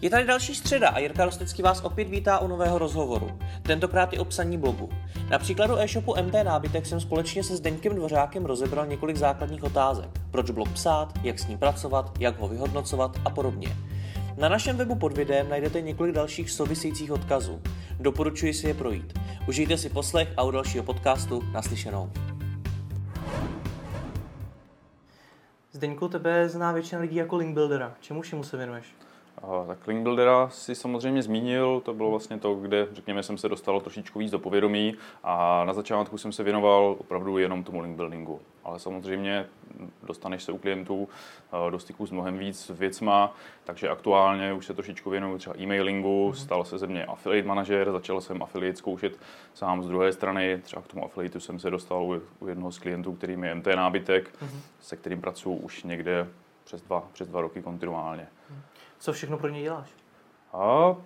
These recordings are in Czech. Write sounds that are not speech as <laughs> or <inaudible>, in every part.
Je tady další středa a Jirka Rostecký vás opět vítá u nového rozhovoru. Tentokrát je obsaní blogu. Na příkladu e-shopu MT Nábytek jsem společně se Zdeňkem Dvořákem rozebral několik základních otázek. Proč blog psát, jak s ním pracovat, jak ho vyhodnocovat a podobně. Na našem webu pod videem najdete několik dalších souvisejících odkazů. Doporučuji si je projít. Užijte si poslech a u dalšího podcastu naslyšenou. Zdeňku, tebe zná většina lidí jako link buildera. Čemu všemu se věnuješ? A, tak link buildera si samozřejmě zmínil, to bylo vlastně to, kde, řekněme, jsem se dostal trošičku víc do povědomí a na začátku jsem se věnoval opravdu jenom tomu link buildingu. Ale samozřejmě dostaneš se u klientů do styku s mnohem víc věcma, takže aktuálně už se trošičku věnuju třeba e-mailingu, mm-hmm. stal se ze mě affiliate manažer, začal jsem affiliate zkoušet sám z druhé strany, třeba k tomu affiliateu jsem se dostal u, jednoho z klientů, kterým je MT nábytek, mm-hmm. se kterým pracuji už někde přes dva, přes dva roky kontinuálně. Co všechno pro ně děláš? A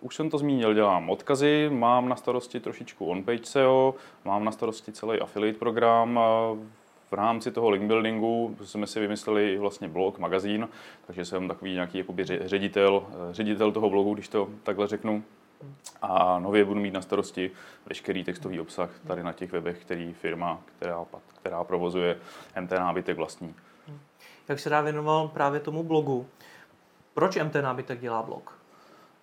už jsem to zmínil, dělám odkazy, mám na starosti trošičku on-page SEO, mám na starosti celý affiliate program, v rámci toho link buildingu jsme si vymysleli vlastně blog, magazín, takže jsem takový nějaký jakoby ředitel, ředitel toho blogu, když to takhle řeknu. A nově budu mít na starosti veškerý textový obsah tady na těch webech, který firma, která, která provozuje MT nábytek vlastní. Jak se dá věnoval právě tomu blogu, proč MT nábytek dělá blog?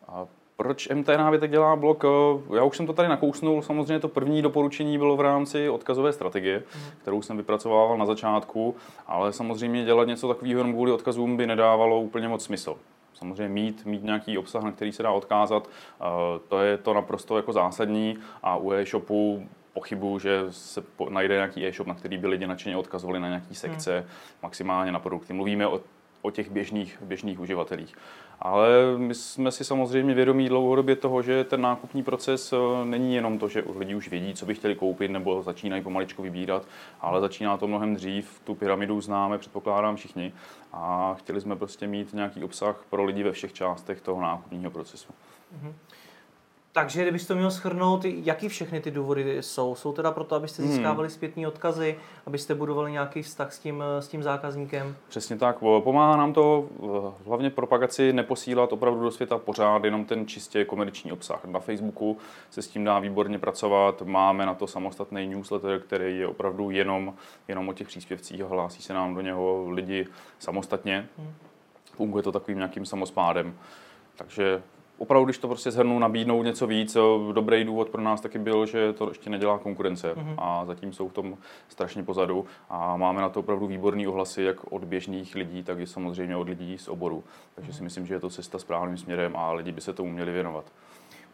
A proč MT nábytek dělá blog? Eh, já už jsem to tady nakousnul. Samozřejmě to první doporučení bylo v rámci odkazové strategie, mm. kterou jsem vypracovával na začátku, ale samozřejmě dělat něco takového jenom kvůli odkazům by nedávalo úplně moc smysl. Samozřejmě mít, mít nějaký obsah, na který se dá odkázat, eh, to je to naprosto jako zásadní a u e-shopu pochybuju, že se najde nějaký e-shop, na který by lidi nadšeně odkazovali na nějaký sekce, mm. maximálně na produkty. Mluvíme o o těch běžných, běžných uživatelích. Ale my jsme si samozřejmě vědomí dlouhodobě toho, že ten nákupní proces eh, není jenom to, že lidi už vědí, co by chtěli koupit nebo začínají pomaličku vybírat, ale začíná to mnohem dřív. Tu pyramidu známe, předpokládám všichni. A chtěli jsme prostě mít nějaký obsah pro lidi ve všech částech toho nákupního procesu. Mm-hmm. Takže kdybyste to měl schrnout, jaký všechny ty důvody jsou? Jsou teda proto, abyste hmm. získávali hmm. zpětné odkazy, abyste budovali nějaký vztah s tím, s tím zákazníkem? Přesně tak. Pomáhá nám to hlavně propagaci neposílat opravdu do světa pořád jenom ten čistě komerční obsah. Na Facebooku se s tím dá výborně pracovat. Máme na to samostatný newsletter, který je opravdu jenom, jenom o těch příspěvcích a hlásí se nám do něho lidi samostatně. Hmm. Funguje to takovým nějakým samospádem. Takže opravdu, když to prostě zhrnu, nabídnout něco víc. Dobrý důvod pro nás taky byl, že to ještě nedělá konkurence mm-hmm. a zatím jsou v tom strašně pozadu a máme na to opravdu výborný ohlasy jak od běžných lidí, tak i samozřejmě od lidí z oboru. Takže mm-hmm. si myslím, že je to cesta správným směrem a lidi by se tomu měli věnovat.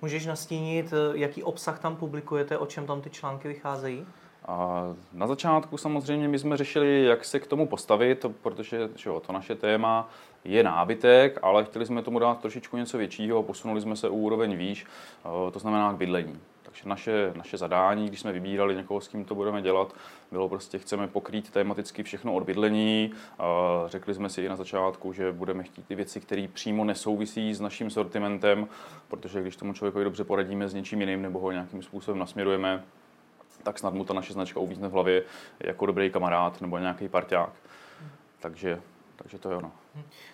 Můžeš nastínit, jaký obsah tam publikujete, o čem tam ty články vycházejí? A na začátku samozřejmě my jsme řešili, jak se k tomu postavit, protože že jo, to naše téma je nábytek, ale chtěli jsme tomu dát trošičku něco většího, posunuli jsme se o úroveň výš, eh, to znamená k bydlení. Takže naše, naše zadání, když jsme vybírali někoho, s kým to budeme dělat, bylo prostě, chceme pokrýt tematicky všechno od bydlení. Eh, řekli jsme si i na začátku, že budeme chtít ty věci, které přímo nesouvisí s naším sortimentem, protože když tomu člověku dobře poradíme s něčím jiným nebo ho nějakým způsobem nasměrujeme, tak snad mu ta naše značka uvízne v hlavě jako dobrý kamarád nebo nějaký parťák. Takže, takže to je ono.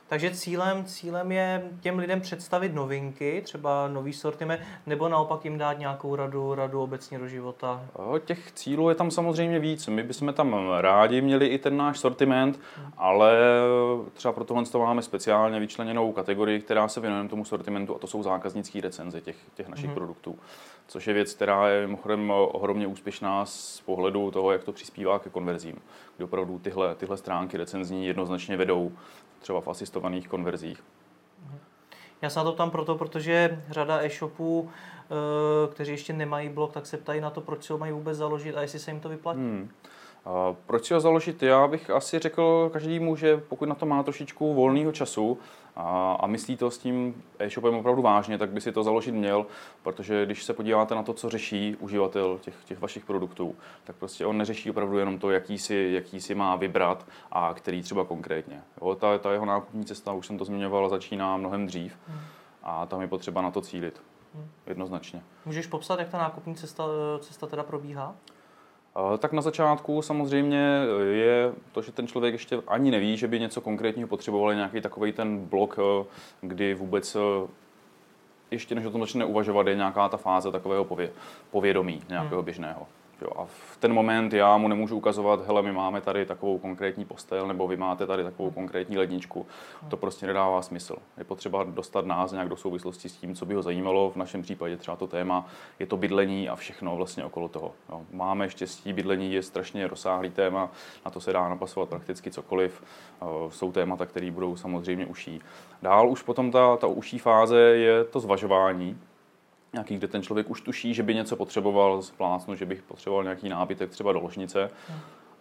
Takže cílem, cílem je těm lidem představit novinky, třeba nový sortiment, nebo naopak jim dát nějakou radu, radu obecně do života? Těch cílů je tam samozřejmě víc. My bychom tam rádi měli i ten náš sortiment, hmm. ale třeba pro tohle máme speciálně vyčleněnou kategorii, která se věnuje tomu sortimentu a to jsou zákaznické recenze těch, těch našich hmm. produktů. Což je věc, která je mimochodem ohromně úspěšná z pohledu toho, jak to přispívá ke konverzím. Kdy opravdu tyhle, tyhle stránky recenzní jednoznačně vedou třeba v asistovaných konverzích. Já se na to ptám proto, protože řada e-shopů, eh, kteří ještě nemají blog, tak se ptají na to, proč si ho mají vůbec založit a jestli se jim to vyplatí. Hmm. Proč si ho založit? Já bych asi řekl každému, že pokud na to má trošičku volného času a, a myslí to s tím e-shopem opravdu vážně, tak by si to založit měl, protože když se podíváte na to, co řeší uživatel těch, těch vašich produktů, tak prostě on neřeší opravdu jenom to, jaký si, jaký si má vybrat a který třeba konkrétně. Jo, ta, ta jeho nákupní cesta, už jsem to zmiňoval, začíná mnohem dřív hmm. a tam je potřeba na to cílit. Hmm. Jednoznačně. Můžeš popsat, jak ta nákupní cesta, cesta teda probíhá? Tak na začátku samozřejmě je to, že ten člověk ještě ani neví, že by něco konkrétního potřeboval, nějaký takový ten blok, kdy vůbec ještě než o tom začne uvažovat, je nějaká ta fáze takového povědomí nějakého hmm. běžného. Jo, a v ten moment já mu nemůžu ukazovat, hele, my máme tady takovou konkrétní postel, nebo vy máte tady takovou konkrétní ledničku. To prostě nedává smysl. Je potřeba dostat nás nějak do souvislosti s tím, co by ho zajímalo. V našem případě třeba to téma je to bydlení a všechno vlastně okolo toho. Jo. Máme štěstí, bydlení je strašně rozsáhlý téma, na to se dá napasovat prakticky cokoliv. Jsou témata, které budou samozřejmě uší. Dál už potom ta, ta uší fáze je to zvažování, nějaký, kde ten člověk už tuší, že by něco potřeboval z plácnu, že bych potřeboval nějaký nábytek třeba do ložnice.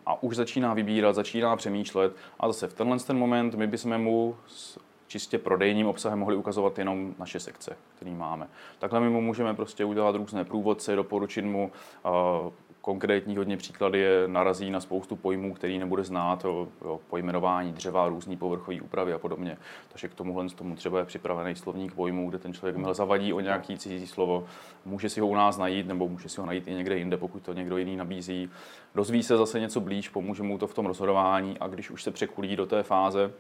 A už začíná vybírat, začíná přemýšlet. A zase v tenhle ten moment my bychom mu s čistě prodejním obsahem mohli ukazovat jenom naše sekce, které máme. Takhle my mu můžeme prostě udělat různé průvodce, doporučit mu uh, konkrétní hodně příklady je narazí na spoustu pojmů, který nebude znát, o, o pojmenování dřeva, různý povrchový úpravy a podobně. Takže k tomuhle z tomu třeba je připravený slovník pojmů, kde ten člověk měl zavadí o nějaký cizí slovo, může si ho u nás najít, nebo může si ho najít i někde jinde, pokud to někdo jiný nabízí. Dozví se zase něco blíž, pomůže mu to v tom rozhodování a když už se překulí do té fáze,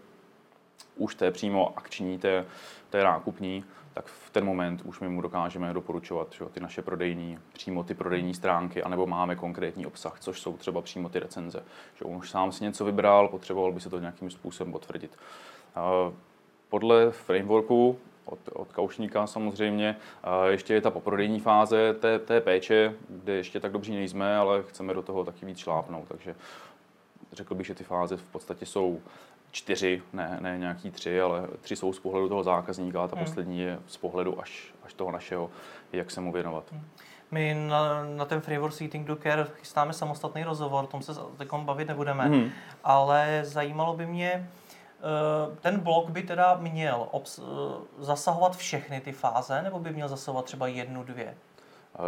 už té přímo akční, té, té nákupní, tak v ten moment už my mu dokážeme doporučovat že, ty naše prodejní, přímo ty prodejní stránky, anebo máme konkrétní obsah, což jsou třeba přímo ty recenze. Že on už sám si něco vybral, potřeboval by se to nějakým způsobem potvrdit. Podle frameworku od, od kaušníka samozřejmě. Ještě je ta poprodejní fáze té, té péče, kde ještě tak dobří nejsme, ale chceme do toho taky víc šlápnout. Takže řekl bych, že ty fáze v podstatě jsou čtyři, ne, ne nějaký tři, ale tři jsou z pohledu toho zákazníka a ta hmm. poslední je z pohledu až, až toho našeho, jak se mu věnovat. Hmm. My na, na ten Framework Seating to Care chystáme samostatný rozhovor, o tom se teď bavit nebudeme, hmm. ale zajímalo by mě, eh, ten blok by teda měl obs- eh, zasahovat všechny ty fáze, nebo by měl zasahovat třeba jednu, dvě?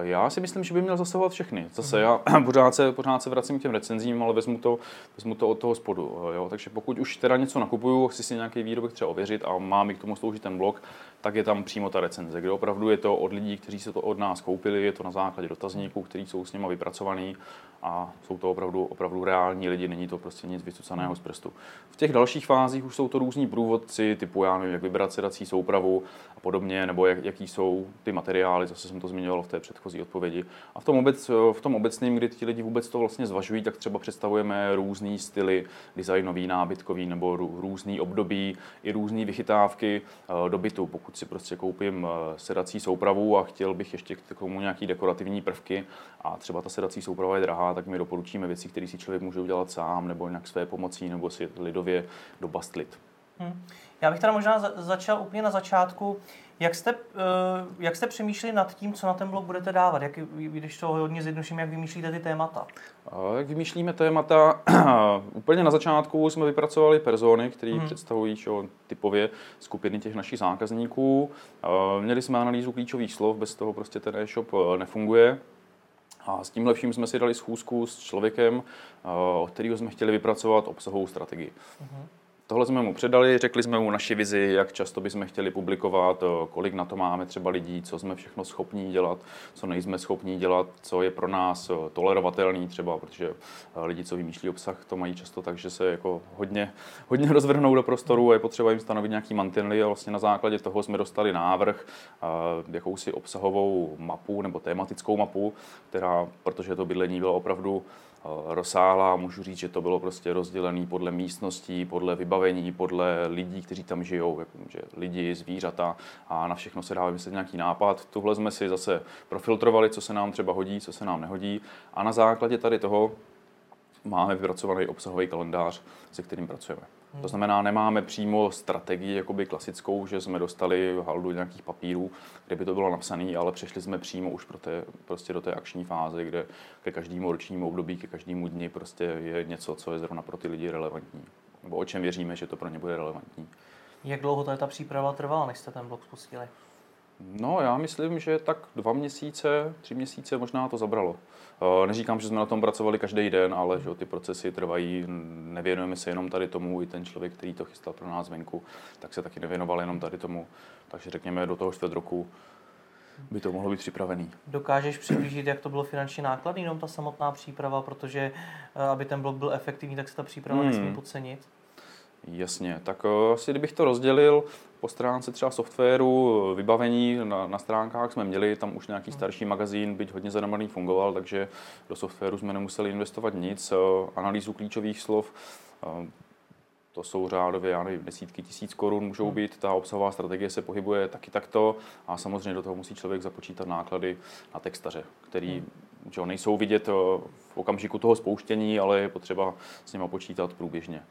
Já si myslím, že by měl zasahovat všechny. Zase já <clears throat> pořád se, pořád se vracím k těm recenzím, ale vezmu to, vezmu to od toho spodu. Jo? Takže pokud už teda něco nakupuju, chci si nějaký výrobek třeba ověřit a má mi k tomu sloužit ten blok, tak je tam přímo ta recenze, kde opravdu je to od lidí, kteří se to od nás koupili, je to na základě dotazníků, kteří jsou s nimi vypracovaný a jsou to opravdu, opravdu reální lidi, není to prostě nic vycucaného z prstu. V těch dalších fázích už jsou to různí průvodci, typu já nevím, jak vybrat sedací soupravu a podobně, nebo jak, jaký jsou ty materiály, zase jsem to zmiňoval v té předchozí odpovědi. A v tom, obec, v tom obecném, kdy ti lidi vůbec to vlastně zvažují, tak třeba představujeme různý styly, designový, nábytkový nebo různý období, i různé vychytávky eh, do bytu. Pokud si prostě koupím eh, sedací soupravu a chtěl bych ještě k tomu nějaký dekorativní prvky a třeba ta sedací souprava je drahá, tak my doporučíme věci, které si člověk může udělat sám nebo nějak své pomocí nebo si lidově dobastlit. Hmm. Já bych teda možná začal úplně na začátku. Jak jste, eh, jak jste přemýšleli nad tím, co na ten blog budete dávat? Jak, když to hodně zjednoduším, jak vymýšlíte ty témata? Jak vymýšlíme témata? <clears throat> Úplně na začátku jsme vypracovali persony, které hmm. představují čo, typově skupiny těch našich zákazníků. Měli jsme analýzu klíčových slov, bez toho prostě ten e-shop eh, nefunguje. A s tímhle vším jsme si dali schůzku s člověkem, eh, od kterého jsme chtěli vypracovat obsahovou strategii. Uh-huh. Tohle jsme mu předali, řekli jsme mu naši vizi, jak často bychom chtěli publikovat, eh, kolik na to máme třeba lidí, co jsme všechno schopní dělat, co nejsme schopní dělat, co je pro nás eh, tolerovatelný třeba, protože eh, lidi, co vymýšlí obsah, to mají často tak, že se jako hodně, hodně rozvrhnou do prostoru a je potřeba jim stanovit nějaký mantinely a vlastně na základě toho jsme dostali návrh, jakousi obsahovou mapu nebo tématickou mapu, která, protože to bydlení bylo opravdu rozsáhlá. Můžu říct, že to bylo prostě rozdělené podle místností, podle vybavení, podle lidí, kteří tam žijou, jako, že lidi, zvířata a na všechno se dá vymyslet nějaký nápad. Tuhle jsme si zase profiltrovali, co se nám třeba hodí, co se nám nehodí a na základě tady toho máme vypracovaný obsahový kalendář, se kterým pracujeme. To znamená, nemáme přímo strategii jakoby klasickou, že jsme dostali haldu nějakých papírů, kde by to bylo napsané, ale přešli jsme přímo už pro té, prostě do té akční fáze, kde ke každému ročnímu období, ke každému dni prostě je něco, co je zrovna pro ty lidi relevantní. Nebo o čem věříme, že to pro ně bude relevantní. Jak dlouho ta příprava trvala, než jste ten blog spustili? No, já myslím, že tak dva měsíce, tři měsíce možná to zabralo. Eh, neříkám, že jsme na tom pracovali každý den, ale že ty procesy trvají, nevěnujeme se jenom tady tomu, i ten člověk, který to chystal pro nás venku, tak se taky nevěnoval jenom tady tomu. Takže řekněme do toho čtvrt roku by to mohlo být připravený. Dokážeš přiblížit, jak to bylo finančně nákladný, jenom ta samotná příprava, protože eh, aby ten blog byl efektivní, tak se ta příprava hmm. nesmí podcenit? Jasně, tak uh, asi kdybych to rozdělil po stránce třeba softwaru, vybavení na, na stránkách jsme měli, tam už nějaký starší magazín, byť hodně zadamarný fungoval, takže do softwaru jsme nemuseli investovat nic, uh, analýzu klíčových slov, to jsou řádově, já nevím, desítky tisíc korun můžou hmm. být, ta obsahová strategie se pohybuje taky takto a samozřejmě do toho musí člověk započítat náklady na textaře, který hmm. že nejsou vidět v okamžiku toho spouštění, ale je potřeba s nimi počítat průběžně.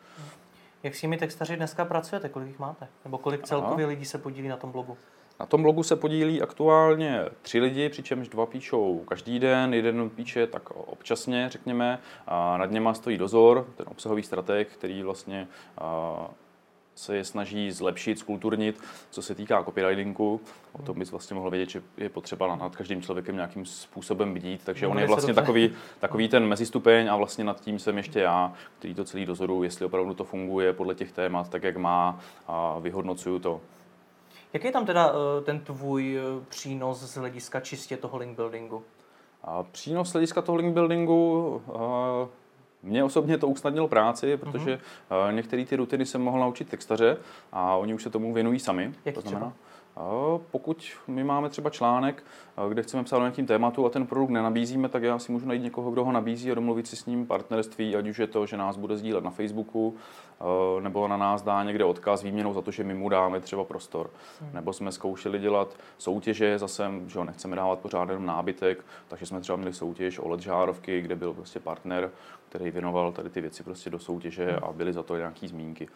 Jak s těmi textaři dneska pracujete? Kolik jich máte? Nebo kolik celkově Aha. lidí se podílí na tom blogu? Na tom blogu se podílí aktuálně tři lidi, přičemž dva píšou každý den, jeden píše tak občasně, řekněme, a nad něma stojí dozor, ten obsahový strateg, který vlastně se je snaží zlepšit, skulturnit, co se týká copywritingu. O tom bys vlastně mohl vědět, že je potřeba nad každým člověkem nějakým způsobem bdít, takže on je vlastně takový, takový ten mezistupeň a vlastně nad tím jsem ještě já, který to celý dozoru, jestli opravdu to funguje podle těch témat, tak jak má a vyhodnocuju to. Jaký je tam teda eh, ten tvůj eh, přínos z hlediska čistě toho link buildingu? A přínos z hlediska toho link buildingu, eh, mně osobně to usnadnilo práci, protože uh-huh. některé ty rutiny jsem mohl naučit textaře a oni už se tomu věnují sami. Jak to znamená? Třeba? Pokud my máme třeba článek, kde chceme psát o nějakým tématu a ten produkt nenabízíme, tak já si můžu najít někoho, kdo ho nabízí a domluvit si s ním partnerství, ať už je to, že nás bude sdílet na Facebooku, nebo na nás dá někde odkaz výměnou za to, že my mu dáme třeba prostor. Hmm. Nebo jsme zkoušeli dělat soutěže, zase, že ho nechceme dávat pořád jenom nábytek, takže jsme třeba měli soutěž o LED žárovky, kde byl prostě partner, který věnoval tady ty věci prostě do soutěže hmm. a byly za to nějaký zmínky.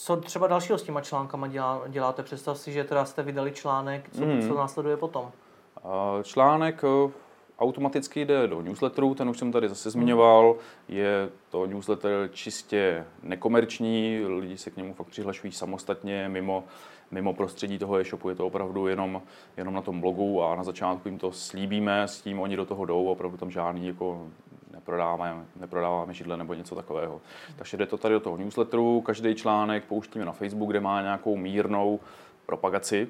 Co třeba dalšího s těma článkama dělá, děláte? Představ si, že teda jste vydali článek, co, mm. co následuje potom? Článek eh, automaticky jde do newsletteru, ten už jsem tady zase zmiňoval. Je to newsletter čistě nekomerční, lidi se k němu fakt přihlašují samostatně, mimo, mimo prostředí toho e-shopu je to opravdu jenom, jenom na tom blogu a na začátku jim to slíbíme, s tím oni do toho jdou, opravdu tam žádný jako neprodáváme, neprodáváme židle nebo něco takového. Takže jde to tady do toho newsletteru, každý článek pouštíme na Facebook, kde má nějakou mírnou propagaci.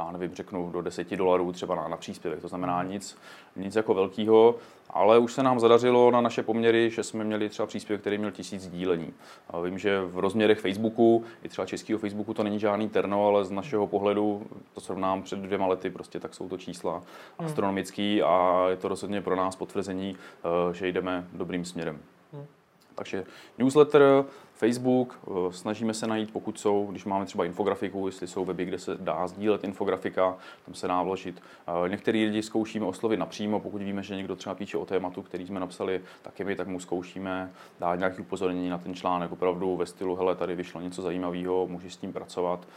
Já nevím, řeknu do 10 dolarů třeba na, na příspěvek, to znamená nic, nic jako velkého, ale už se nám zadařilo na naše poměry, že jsme měli třeba příspěvek, který měl tisíc sdílení. A vím, že v rozměrech Facebooku, i třeba českého Facebooku, to není žádný terno, ale z našeho pohledu, to srovnám před dvěma lety, prostě tak jsou to čísla hmm. astronomický a je to rozhodně pro nás potvrzení, eh, že jdeme dobrým směrem. Hmm. Takže newsletter, Facebook, eh, snažíme se najít, pokud jsou, když máme třeba infografiku, jestli jsou weby, kde se dá sdílet infografika, tam se dá vložit. Eh, některý lidi zkoušíme oslovit napřímo, pokud víme, že někdo třeba píše o tématu, který jsme napsali taky my, tak mu zkoušíme dát nějaké upozornění na ten článek, opravdu ve stylu, hele, tady vyšlo něco zajímavého, můžeš s tím pracovat.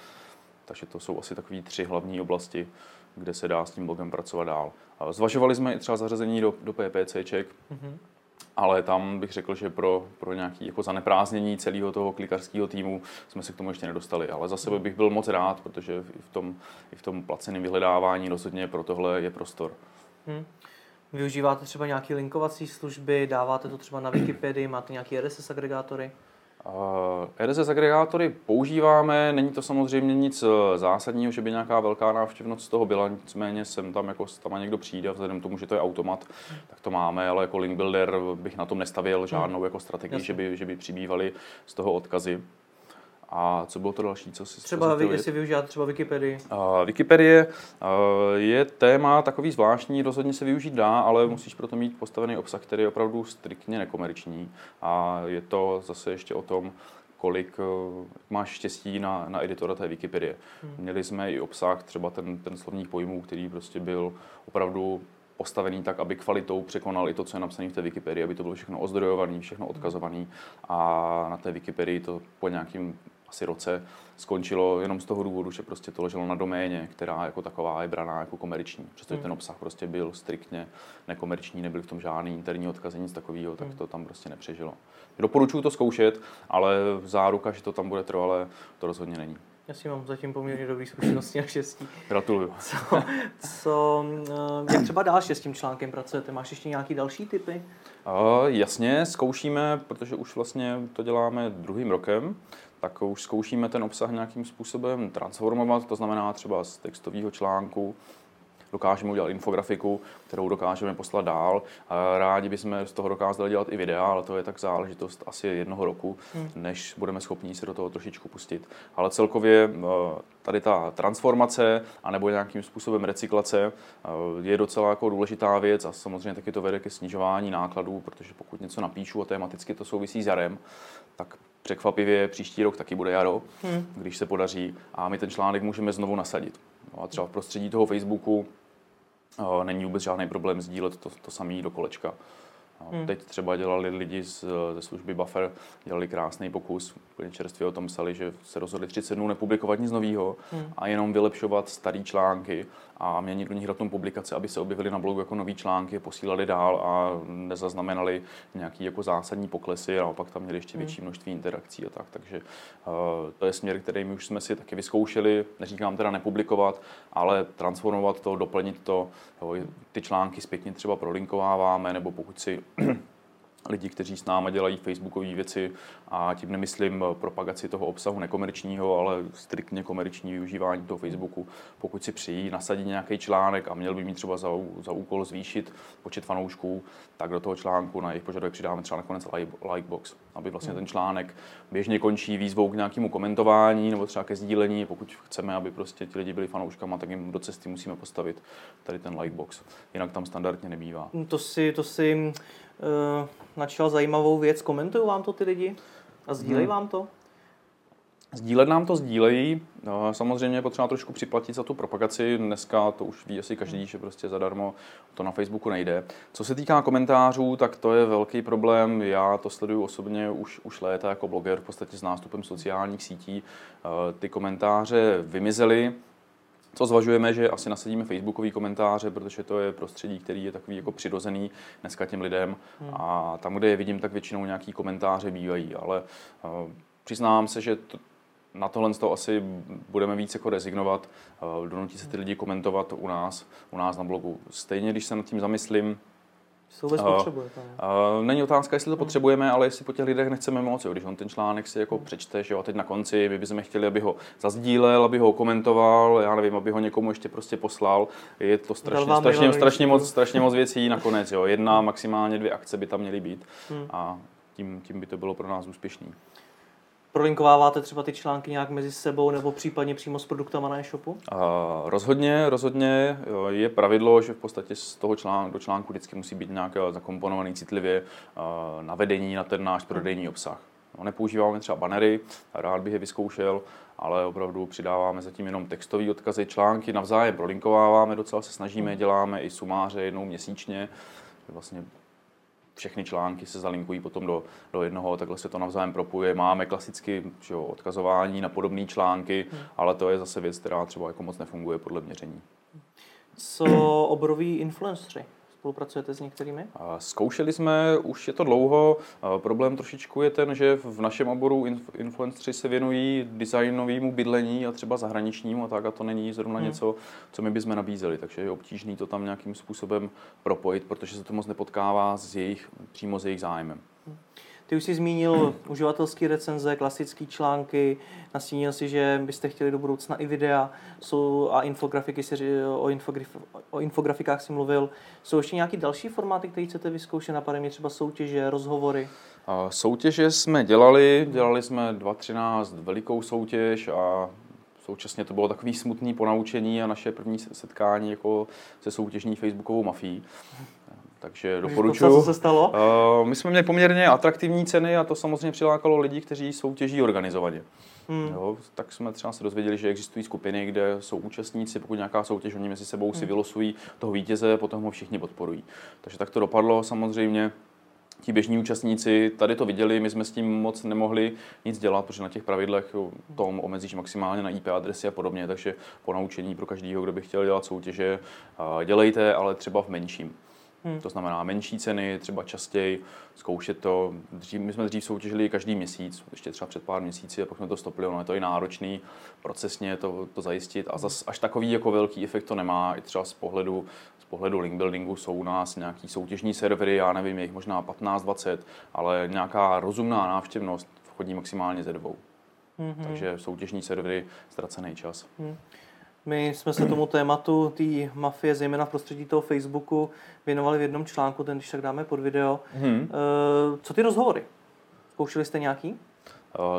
Takže to jsou asi takové tři hlavní oblasti, kde se dá s tím blogem pracovat dál. Zvažovali jsme i třeba zařazení do, do PPCček, mm-hmm ale tam bych řekl, že pro, pro nějaké jako zaneprázdnění celého toho klikarského týmu jsme se k tomu ještě nedostali. Ale za sebe bych byl moc rád, protože i v tom, i v tom placeném vyhledávání rozhodně pro tohle je prostor. Hmm. Využíváte třeba nějaké linkovací služby, dáváte to třeba na Wikipedii, máte nějaké RSS agregátory? RSS agregátory používáme, není to samozřejmě nic eh, zásadního, že by nějaká velká návštěvnost z toho byla, nicméně sem tam jako tam někdo přijde a vzhledem k tomu, že to je automat, tak to máme, ale jako link builder bych na tom nestavil žádnou hmm. jako strategii, že by, že by přibývaly z toho odkazy. A co bylo to další, co si Třeba vy, jestli využíváte třeba Wikipedii? Uh, Wikipedie uh, je téma takový zvláštní, rozhodně se využít dá, ale musíš proto mít postavený obsah, který je opravdu striktně nekomerční. A je to zase ještě o tom, kolik uh, máš štěstí na, na editora té Wikipedie. Hmm. Měli jsme i obsah, třeba ten, ten slovník pojmů, který prostě byl opravdu postavený tak, aby kvalitou překonal i to, co je napsané v té Wikipedii, aby to bylo všechno ozdrojované, všechno odkazované. A na té Wikipedii to po nějakým asi roce skončilo jenom z toho důvodu, že prostě to leželo na doméně, která jako taková je braná jako komerční. Přestože hmm. ten obsah prostě byl striktně nekomerční, nebyl v tom žádný interní odkazy, nic takového, tak hmm. to tam prostě nepřežilo. Doporučuji to zkoušet, ale záruka, že to tam bude trvalé, to rozhodně není. Já si mám zatím poměrně dobrý zkušenosti a štěstí. Gratuluju. Co, co, eh, jak třeba dál s tím článkem pracujete? Máš ještě nějaký další typy? Uh, jasně, zkoušíme, protože už vlastně to děláme druhým rokem, tak už zkoušíme ten obsah nějakým způsobem transformovat, to znamená třeba z textového článku dokážeme udělat infografiku, kterou dokážeme poslat dál. Rádi bychom z toho dokázali dělat i videa, ale to je tak záležitost asi jednoho roku, hmm. než budeme schopni se do toho trošičku pustit. Ale celkově eh, tady ta transformace anebo nějakým způsobem recyklace eh, je docela jako důležitá věc a samozřejmě taky to vede ke snižování nákladů, protože pokud něco napíšu a tematicky to souvisí s jarem, tak překvapivě příští rok taky bude jaro, hmm. když se podaří a my ten článek můžeme znovu nasadit. No a třeba v prostředí toho Facebooku není vůbec žádný problém sdílet to, to samé do kolečka. Hmm. Teď třeba dělali lidi z, ze služby Buffer, dělali krásný pokus, úplně čerstvě o tom psali, že se rozhodli 30 dnů nepublikovat nic nového hmm. a jenom vylepšovat staré články a měnit do nich datum publikace, aby se objevily na blogu jako nový články, posílali dál a nezaznamenali nějaký jako zásadní poklesy a naopak tam měli ještě hmm. větší množství interakcí a tak. Takže uh, to je směr, který my už jsme si taky vyzkoušeli. Neříkám teda nepublikovat, ale transformovat to, doplnit to. Jo, ty články zpětně třeba prolinkováváme, nebo pokud si lidi, kteří s náma dělají facebookové věci a tím nemyslím propagaci toho obsahu nekomerčního, ale striktně komerční využívání toho Facebooku. Pokud si přijí nasadit nějaký článek a měl by mít třeba za, za úkol zvýšit počet fanoušků, tak do toho článku na jejich požadavek přidáme třeba nakonec likebox, aby vlastně ten článek běžně končí výzvou k nějakému komentování nebo třeba ke sdílení. Pokud chceme, aby prostě ti lidi byli fanouškama, tak jim do cesty musíme postavit tady ten likebox. Jinak tam standardně nebývá. To si, to si uh, načal zajímavou věc. Komentují vám to ty lidi a sdílejí hmm. vám to? Sdílet nám to sdílejí. No, samozřejmě je potřeba trošku připlatit za tu propagaci. Dneska to už ví asi každý, že prostě zadarmo to na Facebooku nejde. Co se týká komentářů, tak to je velký problém. Já to sleduju osobně už, už léta jako bloger, v podstatě s nástupem sociálních sítí. Eh, ty komentáře vymizely. Co zvažujeme, že asi nasadíme facebookové komentáře, protože to je prostředí, který je takový jako přirozený dneska těm lidem. Hmm. A tam, kde je vidím, tak většinou nějaký komentáře bývají. Ale uh, přiznám se, že to, na tohle z toho asi budeme víc jako rezignovat, uh, donutí se ty lidi komentovat u nás, u nás na blogu. Stejně, když se nad tím zamyslím, to vůbec potřebujete. Uh, není otázka, jestli to hmm. potřebujeme, ale jestli po těch lidech nechceme moc. Jo. Když on ten článek si jako přečte, že jo, a teď na konci my bychom chtěli, aby ho zazdílel, aby ho komentoval, já nevím, aby ho někomu ještě prostě poslal. Je to strašně, strašně, strašně, moc, strašně moc věcí nakonec. Jo. Jedna, maximálně dvě akce by tam měly být hmm. a tím, tím by to bylo pro nás úspěšný. Prolinkováváte třeba ty články nějak mezi sebou nebo případně přímo s produktama na e-shopu? Uh, rozhodně, rozhodně je pravidlo, že v podstatě z toho článku do článku vždycky musí být nějak zakomponovaný citlivě uh, navedení na ten náš prodejní obsah. No, nepoužíváme třeba banery, rád bych je vyzkoušel, ale opravdu přidáváme zatím jenom textové odkazy, články navzájem prolinkováváme, docela se snažíme, děláme i sumáře jednou měsíčně, vlastně všechny články se zalinkují potom do, do jednoho, takhle se to navzájem propuje. Máme klasicky že jo, odkazování na podobné články, hmm. ale to je zase věc, která třeba jako moc nefunguje podle měření. Co obroví influenceri? Spolupracujete s některými? Zkoušeli jsme, už je to dlouho. Problém trošičku je ten, že v našem oboru influenceri se věnují designovému bydlení a třeba zahraničnímu a tak a to není zrovna hmm. něco, co my bychom nabízeli. Takže je obtížné to tam nějakým způsobem propojit, protože se to moc nepotkává s jejich, přímo s jejich zájmem. Hmm. Ty už jsi zmínil uživatelské recenze, klasické články, nastínil si, že byste chtěli do budoucna i videa jsou, a infografiky, si, o, infograf, o infografikách si mluvil. Jsou ještě nějaké další formáty, které chcete vyzkoušet? Napadá mě třeba soutěže, rozhovory? Soutěže jsme dělali, dělali jsme 2013 velikou soutěž a současně to bylo takový smutný ponaučení a naše první setkání jako se soutěžní facebookovou mafií. Takže doporučuji. Co se stalo? Uh, my jsme měli poměrně atraktivní ceny a to samozřejmě přilákalo lidi, kteří soutěží organizovaně. Hmm. Jo, tak jsme třeba se dozvěděli, že existují skupiny, kde jsou účastníci, pokud nějaká soutěž, oni mezi sebou hmm. si vylosují toho vítěze, potom ho všichni podporují. Takže tak to dopadlo samozřejmě. Ti běžní účastníci tady to viděli, my jsme s tím moc nemohli nic dělat, protože na těch pravidlech tom omezíš maximálně na IP adresy a podobně, takže po naučení pro každého, kdo by chtěl dělat soutěže, dělejte, ale třeba v menším. Hmm. To znamená menší ceny, třeba častěji, zkoušet to. Dřív, my jsme dřív soutěžili každý měsíc, ještě třeba před pár měsíci, a pak jsme to stopili, ono je to i náročný procesně to, to zajistit. A zas až takový jako velký efekt to nemá, i třeba z pohledu, z pohledu link buildingu jsou u nás nějaký soutěžní servery, já nevím, je jich možná 15-20, ale nějaká rozumná návštěvnost vchodí maximálně ze dvou. Mm-hmm. Takže soutěžní servery, ztracený čas. Mm. My jsme se tomu tématu té mafie, zejména v prostředí toho Facebooku, věnovali v jednom článku, ten když tak dáme pod video. Hmm. Co ty rozhovory? Zkoušeli jste nějaký?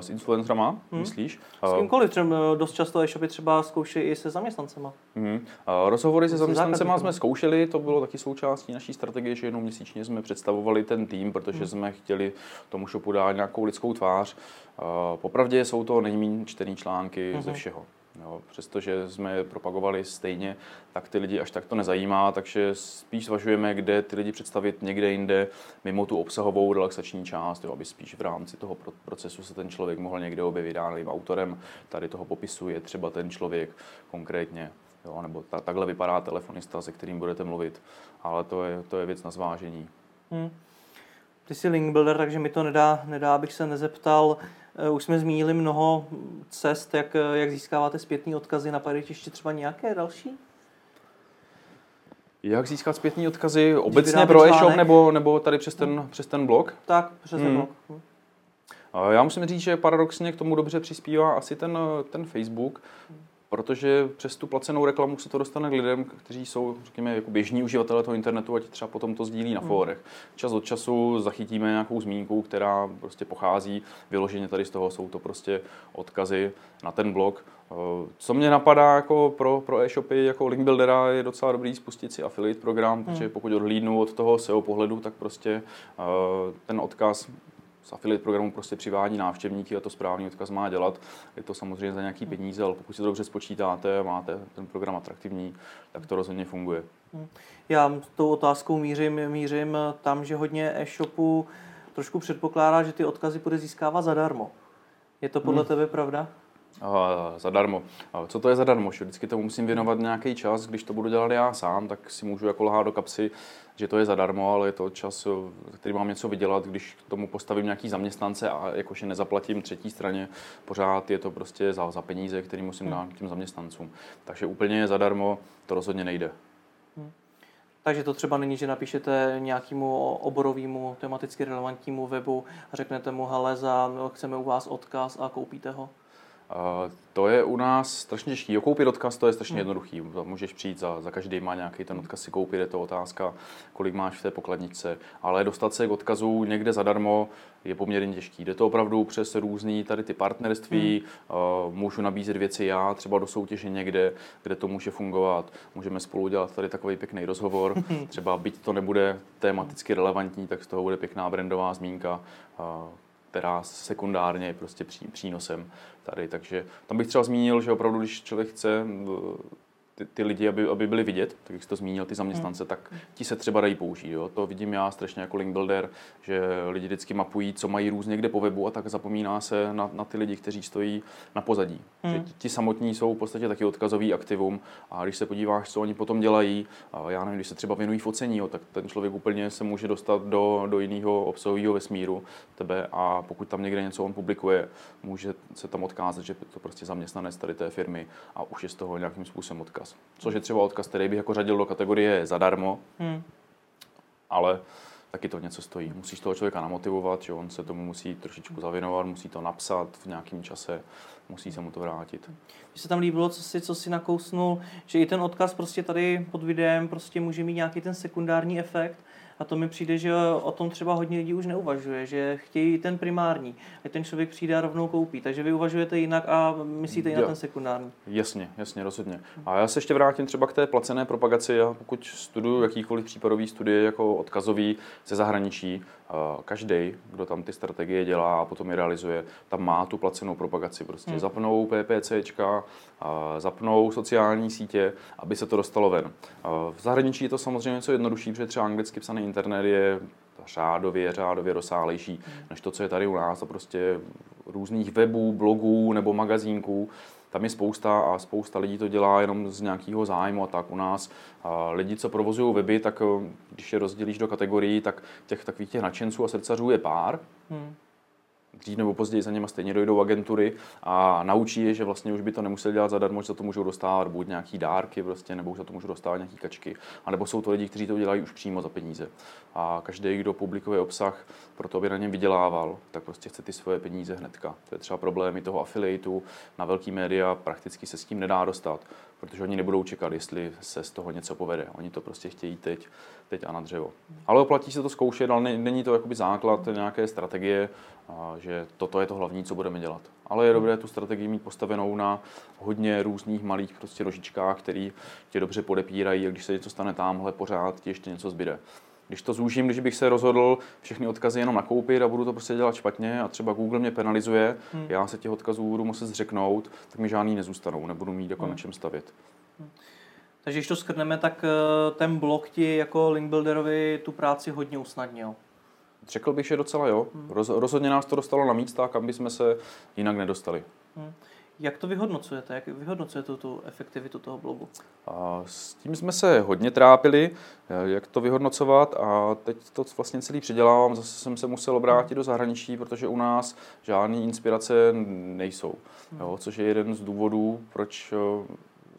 s influencerama, hmm. myslíš? S kýmkoliv, třeba dost často e-shopy třeba zkouší i se zaměstnancema. Hmm. Rozhovory se zaměstnancema jsme zkoušeli, to bylo taky součástí naší strategie, že jednou měsíčně jsme představovali ten tým, protože hmm. jsme chtěli tomu shopu dát nějakou lidskou tvář. Popravdě jsou to nejméně čtený články hmm. ze všeho. Jo, přestože jsme je propagovali stejně, tak ty lidi až tak to nezajímá, takže spíš zvažujeme, kde ty lidi představit někde jinde, mimo tu obsahovou relaxační část, jo, aby spíš v rámci toho procesu se ten člověk mohl někde objevit. Nevím, autorem tady toho popisu je třeba ten člověk konkrétně, jo, nebo ta, takhle vypadá telefonista, se kterým budete mluvit, ale to je, to je věc na zvážení. Hmm. Ty jsi link builder, takže mi to nedá, nedá, abych se nezeptal. Eh, už jsme zmínili mnoho cest, jak, jak získáváte zpětné odkazy. Napadají ještě třeba nějaké další? Jak získat zpětné odkazy? Obecně pro e-shop nebo, nebo tady přes ten, hmm. přes ten blog? Tak, přes ten hmm. blog. Hmm. Já musím říct, že paradoxně k tomu dobře přispívá asi ten, ten Facebook. Protože přes tu placenou reklamu se to dostane k lidem, kteří jsou, řekněme, jako běžní uživatelé toho internetu a ti třeba potom to sdílí na hmm. fórech. Čas od času zachytíme nějakou zmínku, která prostě pochází vyloženě tady z toho, jsou to prostě odkazy na ten blog. Eh, co mě napadá jako pro, pro e-shopy, jako link buildera, je docela dobrý spustit si affiliate program, hmm. protože pokud odhlídnu od toho SEO pohledu, tak prostě uh, ten odkaz z affiliate programu prostě přivádí návštěvníky a to správný odkaz má dělat. Je to samozřejmě za nějaký peníze, ale pokud si to dobře spočítáte a máte ten program atraktivní, tak to rozhodně funguje. Hmm. Já s tou otázkou mířím, mířím tam, že hodně e-shopů trošku předpokládá, že ty odkazy bude získávat zadarmo. Je to podle hmm. tebe pravda? Zadarmo. Co to je zadarmo? Vždycky tomu musím věnovat nějaký čas, když to budu dělat já sám, tak si můžu jako lhát do kapsy, že to je zadarmo, ale je to čas, který mám něco vydělat, když k tomu postavím nějaký zaměstnance a jakože nezaplatím třetí straně, pořád je to prostě za, za peníze, které musím hmm. dát těm zaměstnancům. Takže úplně zadarmo to rozhodně nejde. Hmm. Takže to třeba není, že napíšete nějakému oborovému, tematicky relevantnímu webu a řeknete mu, hele, za, chceme u vás odkaz a koupíte ho? To je u nás strašně těžké. Koupit odkaz to je strašně hmm. jednoduchý. Můžeš přijít za, za každý má nějaký ten odkaz si koupit, je to otázka, kolik máš v té pokladničce. Ale dostat se k odkazu někde zadarmo je poměrně těžký. Jde to opravdu přes různý tady ty partnerství. Hmm. Můžu nabízet věci já, třeba do soutěže někde, kde to může fungovat. Můžeme spolu dělat tady takový pěkný rozhovor. <laughs> Třeba byť to nebude tematicky relevantní, tak z toho bude pěkná brandová zmínka která sekundárně je prostě pří, přínosem tady. Takže tam bych třeba zmínil, že opravdu, když člověk chce ty, ty lidi, aby, aby byli vidět, tak jak jsi to zmínil, ty zaměstnance, hmm. tak ti se třeba dají použít. Jo? To vidím já strašně jako link builder, že lidi vždycky mapují, co mají různě kde po webu a tak zapomíná se na, na ty lidi, kteří stojí na pozadí. Hmm. Že ti, ti samotní jsou v podstatě taky odkazový aktivum a když se podíváš, co oni potom dělají, a já nevím, když se třeba věnují focení, jo, tak ten člověk úplně se může dostat do, do jiného obsahového vesmíru tebe a pokud tam někde něco on publikuje, může se tam odkázat, že to prostě zaměstnanec tady té firmy a už je z toho nějakým způsobem odkaz což je třeba odkaz, který bych jako řadil do kategorie zadarmo, hmm. ale taky to něco stojí. Musíš toho člověka namotivovat, že on se tomu musí trošičku zavěnovat, musí to napsat v nějakém čase, musí se mu to vrátit. Mně se tam líbilo, co si, co si nakousnul, že i ten odkaz prostě tady pod videem prostě může mít nějaký ten sekundární efekt, a to mi přijde, že o tom třeba hodně lidí už neuvažuje, že chtějí ten primární. A ten člověk přijde a rovnou koupí. Takže vy uvažujete jinak a myslíte i na ten sekundární. Jasně, jasně, rozhodně. A já se ještě vrátím třeba k té placené propagaci. Já pokud studuju jakýkoliv případový studie jako odkazový ze zahraničí, každý, kdo tam ty strategie dělá a potom je realizuje, tam má tu placenou propagaci. Prostě hmm. zapnou PPCčka, zapnou sociální sítě, aby se to dostalo ven. V zahraničí je to samozřejmě něco jednodušší, protože třeba anglicky psaný internet je řádově, řádově rozsálejší, hmm. než to, co je tady u nás. A prostě různých webů, blogů nebo magazínků, tam je spousta a spousta lidí to dělá jenom z nějakého zájmu a tak u nás. A lidi, co provozují weby, tak když je rozdělíš do kategorií, tak těch takových těch nadšenců a srdcařů je pár. Hmm. Dřív nebo později za něma stejně dojdou agentury a naučí je, že vlastně už by to nemuseli dělat zadarmo, že za to můžou dostávat buď nějaký dárky prostě, nebo už za to můžou dostávat nějaký kačky, a nebo jsou to lidi, kteří to dělají už přímo za peníze. A každý, kdo publikuje obsah, pro to, aby na něm vydělával, tak prostě chce ty svoje peníze hnedka. To je třeba problémy toho affiliateu na velký média, prakticky se s tím nedá dostat, protože oni nebudou čekat, jestli se z toho něco povede. Oni to prostě chtějí teď, teď a na dřevo. Ale oplatí se to zkoušet, ale není to jakoby základ nějaké strategie, že toto je to hlavní, co budeme dělat. Ale je dobré tu strategii mít postavenou na hodně různých malých prostě rožičkách, který tě dobře podepírají a když se něco stane tamhle, pořád ti ještě něco zbyde. Když to zúžím, když bych se rozhodl všechny odkazy jenom nakoupit a budu to prostě dělat špatně a třeba Google mě penalizuje, hmm. já se těch odkazů budu muset zřeknout, tak mi žádný nezůstanou, nebudu mít jako hmm. na čem stavět. Hmm. Takže když to skrneme, tak eh, ten blok ti jako link builderovi tu práci hodně usnadnil. Řekl bych, že docela jo. Hmm. Roz, rozhodně nás to dostalo na místa, kam bychom se jinak nedostali. Hmm. Jak to vyhodnocujete? Jak vyhodnocujete tu efektivitu toho blogu? A s tím jsme se hodně trápili, jak to vyhodnocovat a teď to vlastně celý předělávám. Zase jsem se musel obrátit do zahraničí, protože u nás žádné inspirace nejsou. Hmm. Jo, což je jeden z důvodů, proč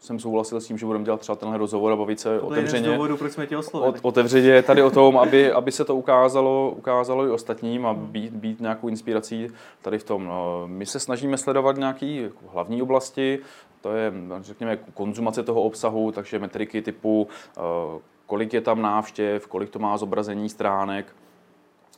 jsem souhlasil s tím, že budeme dělat třeba tenhle rozhovor a bavit se to otevřeně. Důvodu, proč jsme tě oslovili. otevřeně tady o tom, aby, aby se to ukázalo, ukázalo i ostatním a hmm. být, být nějakou inspirací tady v tom. No, my se snažíme sledovat nějaké jako hlavní oblasti, to je, řekněme, konzumace toho obsahu, takže metriky typu, eh, kolik je tam návštěv, kolik to má zobrazení stránek,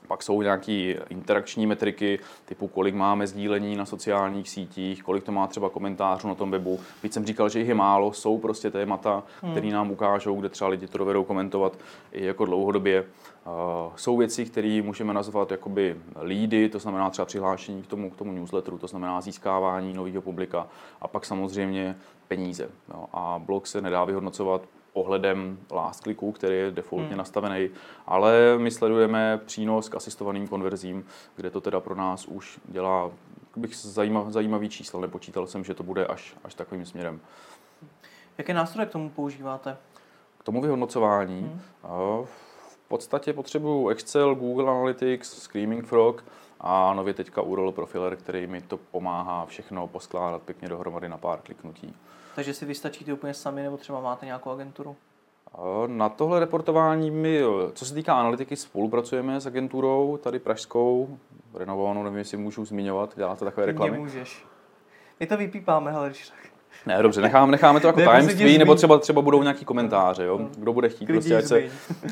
pak jsou nějaké interakční metriky, typu kolik máme sdílení na sociálních sítích, kolik to má třeba komentářů na tom webu. Byť jsem říkal, že jich je málo, jsou prostě témata, hmm. které nám ukážou, kde třeba lidi to dovedou komentovat i jako dlouhodobě. Uh, jsou věci, které můžeme nazvat jakoby lídy, to znamená třeba přihlášení k tomu, k tomu newsletteru, to znamená získávání nového publika a pak samozřejmě peníze. No, a blog se nedá vyhodnocovat pohledem last clicku, který je defaultně hmm. nastavený, ale my sledujeme přínos k asistovaným konverzím, kde to teda pro nás už dělá bych zajímav, zajímavý číslo, nepočítal jsem, že to bude až, až takovým směrem. Jaké nástroje k tomu používáte? K tomu vyhodnocování? Hmm. V podstatě potřebuju Excel, Google Analytics, Screaming Frog a nově teďka URL Profiler, který mi to pomáhá všechno poskládat pěkně dohromady na pár kliknutí. Takže si vystačíte úplně sami, nebo třeba máte nějakou agenturu? Na tohle reportování my, co se týká analytiky, spolupracujeme s agenturou, tady pražskou, renovovanou, nevím, jestli můžu zmiňovat, děláte takové reklamy. Nemůžeš. My to vypípáme, ale když tak. Ne, dobře, necháme, necháme to jako <laughs> tajemství, nebo třeba, třeba budou nějaký komentáře, jo? No. kdo bude chtít, prostě, ať se,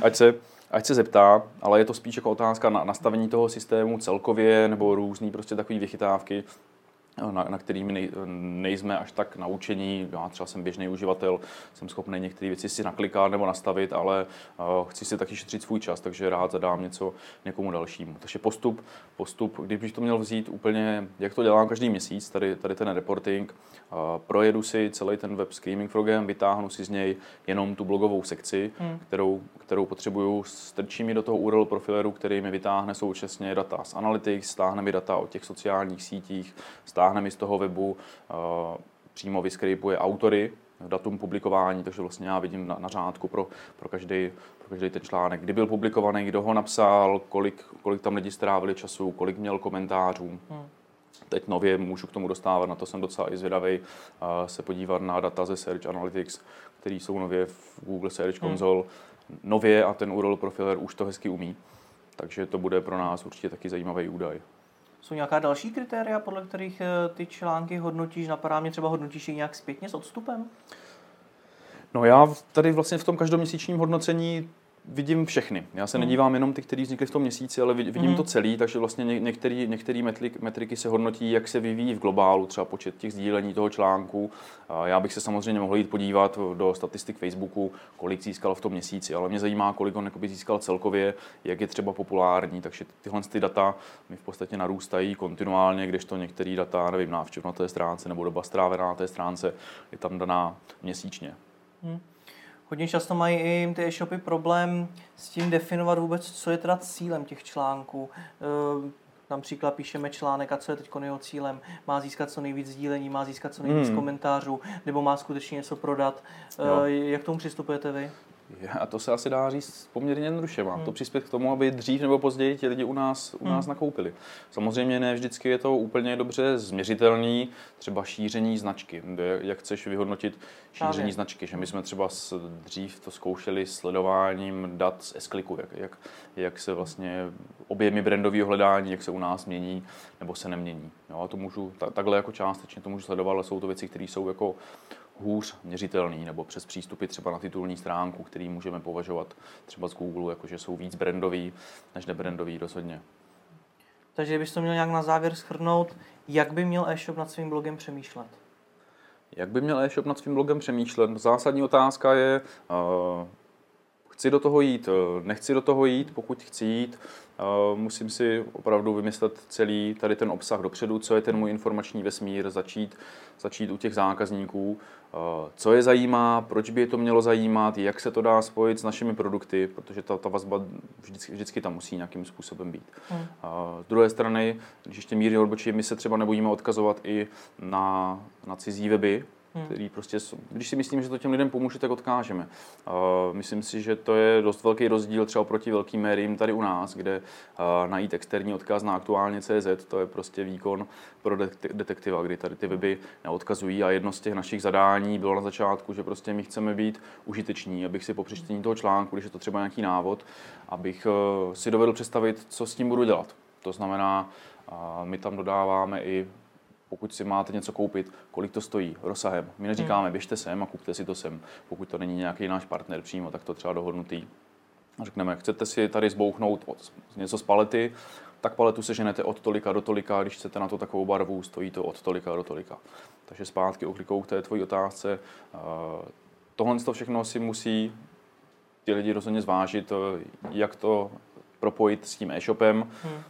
ať, se, ať se zeptá, ale je to spíš jako otázka na nastavení toho systému celkově, nebo různý prostě takové vychytávky, na, na kterými nej, nejsme až tak naučení. Já třeba jsem běžný uživatel, jsem schopný některé věci si naklikat nebo nastavit, ale uh, chci si taky šetřit svůj čas, takže rád zadám něco někomu dalšímu. Takže postup, postup, kdybych to měl vzít úplně, jak to dělám každý měsíc, tady, tady ten reporting, uh, projedu si celý ten web Screaming Frogem, vytáhnu si z něj jenom tu blogovou sekci, hmm. kterou, kterou potřebuju, strčím ji do toho URL profileru, který mi vytáhne současně data z Analytics, stáhne mi data o těch sociálních sítích, stáhne mi z toho webu, uh, přímo vyskripuje autory, datum publikování, takže vlastně já vidím na, na řádku pro, pro, každý, pro každý ten článek, kdy byl publikovaný, kdo ho napsal, kolik, kolik tam lidi strávili času, kolik měl komentářů. Hmm. Teď nově můžu k tomu dostávat, na to jsem docela i zvědavý, uh, se podívat na data ze Search Analytics, které jsou nově v Google Search hmm. Console. Hmm. Nově a ten URL profiler už to hezky umí, takže to bude pro nás určitě taky zajímavý údaj. Jsou nějaká další kritéria, podle kterých eh, ty články hodnotíš? Napadá mě třeba hodnotíš je nějak zpětně s odstupem? No já tady vlastně v tom každoměsíčním hodnocení vidím všechny. Já se mm. nedívám jenom ty, které vznikly v tom měsíci, ale vidím mm. to celý, takže vlastně některé některé metrik, metriky se hodnotí, jak se vyvíjí v globálu, třeba počet těch sdílení toho článku. Já bych se samozřejmě mohl jít podívat do statistik Facebooku, kolik získal v tom měsíci, ale mě zajímá, kolik on získal celkově, jak je třeba populární, takže tyhle ty data mi v podstatě narůstají kontinuálně, kdežto některé data, nevím, návštěv na té stránce nebo doba strávená na té stránce je tam daná měsíčně. Mm. Hodně často mají i ty e-shopy problém s tím definovat vůbec, co je teda cílem těch článků. Ehm, například píšeme článek a co je teď jeho cílem. Má získat co nejvíc sdílení, má získat co nejvíc hmm. komentářů, nebo má skutečně něco prodat. Jo. Ehm, jak k tomu přistupujete vy? A to se asi dá říct poměrně jednoduše. Má to Hmm. přispět k tomu, aby dřív nebo později ti lidi u nás, u nás nakoupili. Samozřejmě ne vždycky je to úplně dobře změřitelný, třeba šíření značky. Jak chceš vyhodnotit šíření Právě. značky? Že my jsme třeba s, dřív to zkoušeli sledováním dat z S-Clicku, jak, jak, jak se vlastně objemy brandového hledání, jak se u nás mění nebo se nemění. Jo, a to můžu, ta, takhle jako částečně to můžu sledovat, ale jsou to věci, které jsou jako hůř měřitelný, nebo přes přístupy třeba na titulní stránku, který můžeme považovat třeba z Google, jakože jsou víc brandový než nebrandový rozhodně. Takže bys to měl nějak na závěr schrnout, jak by měl e-shop nad svým blogem přemýšlet? Jak by měl e-shop nad svým blogem přemýšlet? Zásadní otázka je, uh, chci do toho jít, eh, nechci do toho jít, pokud chci jít, uh, musím si opravdu vymyslet celý tady ten obsah dopředu, co je ten můj informační vesmír, začít, začít u těch zákazníků, uh, co je zajímá, proč by je to mělo zajímat, jak se to dá spojit s našimi produkty, protože ta, ta vazba vždycky, vždycky tam musí nějakým způsobem být. Hmm. Z druhé strany, když ještě mírně odbočím, my se třeba nebojíme odkazovat i na, na cizí weby, Hmm. který prostě, když si myslím, že to těm lidem pomůže, tak odkážeme. Uh, myslím si, že to je dost velký rozdíl třeba proti velkým médiím tady u nás, kde uh, najít externí odkaz na aktuálně CZ, to je prostě výkon pro detek- detektiva, kdy tady ty weby neodkazují a jedno z těch našich zadání bylo na začátku, že prostě my chceme být užiteční, abych si po přečtení toho článku, když je to třeba nějaký návod, abych uh, si dovedl představit, co s tím budu dělat. To znamená, my tam dodáváme i pokud si máte něco koupit, kolik to stojí, rozsahem. My neříkáme, běžte sem a kupte si to sem. Pokud to není nějaký náš partner přímo, tak to třeba dohodnutý. Řekneme, chcete si tady zbouchnout od, něco z palety, tak paletu seženete od tolika do tolika, když chcete na to takovou barvu, stojí to od tolika do tolika. Takže zpátky oklikou k té tvojí otázce. Eh, Tohle to všechno si musí ti lidi rozhodně zvážit, eh, jak to propojit s tím e-shopem, Hmm.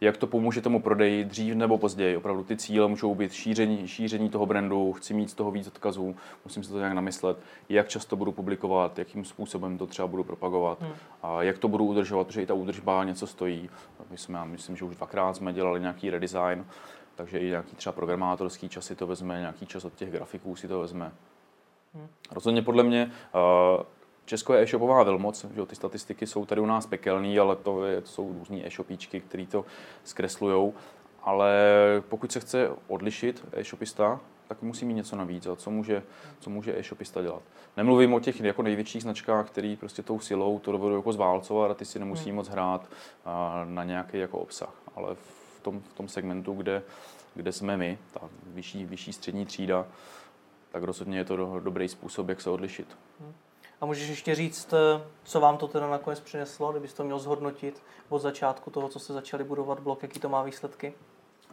Jak to pomůže tomu prodeji dřív nebo později. Opravdu ty cíle můžou být šíření, šíření toho brandu, chci mít z toho víc odkazů, musím si to nějak namyslet, jak často budu publikovat, jakým způsobem to třeba budu propagovat, Hmm. a jak to budu udržovat, protože i ta údržba něco stojí. My jsme, já myslím, že už dvakrát jsme dělali nějaký redesign, takže i nějaký třeba programátorský čas si to vezme, nějaký čas od těch grafiků si to vezme. Hmm. Rozhodně podle mě uh, Česko je e-shopová velmoc, že ty statistiky jsou tady u nás pekelný, ale to, je, to jsou různý e-shopíčky, který to zkreslujou. Ale pokud se chce odlišit e-shopista, tak musí mít něco navíc. A co může, co může e-shopista dělat? Nemluvím o těch jako největších značkách, který prostě tou silou to dovedou jako zválcovat a ty si nemusí moc hrát na nějaký jako obsah. Ale v tom, v tom segmentu, kde, kde jsme my, ta vyšší, vyšší střední třída, tak rozhodně je to do, dobrý způsob, jak se odlišit. A můžeš ještě říct, eh, co vám to teda nakonec přineslo, kdybys to měl zhodnotit od začátku toho, co jste začali budovat blok, jaký to má výsledky?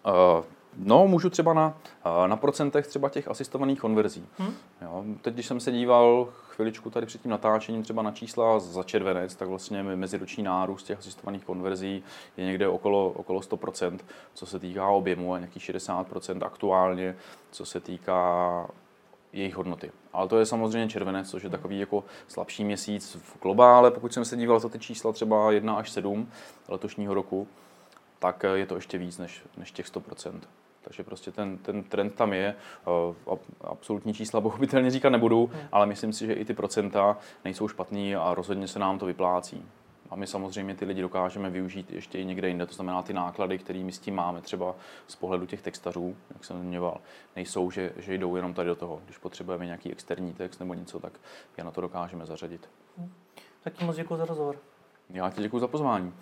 Uh, no, můžu třeba na, uh, na procentech třeba těch asistovaných konverzí. Hm? Jo, teď, když jsem se díval chviličku tady před tím natáčením třeba na čísla za červenec, tak vlastně meziroční nárůst těch asistovaných konverzí je někde okolo, okolo 100%, co se týká objemu a nějakých 60% aktuálně, co se týká jejich hodnoty. Ale to je samozřejmě červenec, což je takový jako slabší měsíc v globále. Pokud jsem se díval za ty čísla třeba 1 až 7 letošního roku, tak je to ještě víc než, než těch 100%. Takže prostě ten, ten trend tam je. Uh, Absolutní čísla <laughs> pochopitelně říkat nebudu, ale myslím si, že i ty procenta nejsou špatný a rozhodně se nám to vyplácí. A my samozřejmě ty lidi dokážeme využít ještě i někde jinde. To znamená, ty náklady, které my s tím máme třeba z pohledu těch textařů, jak jsem zmiňoval, nejsou, že, že jdou jenom tady do toho. Když potřebujeme nějaký externí text nebo něco, tak je na to dokážeme zařadit. Tak ti moc děkuji za rozhovor. Já ti děkuji za pozvání.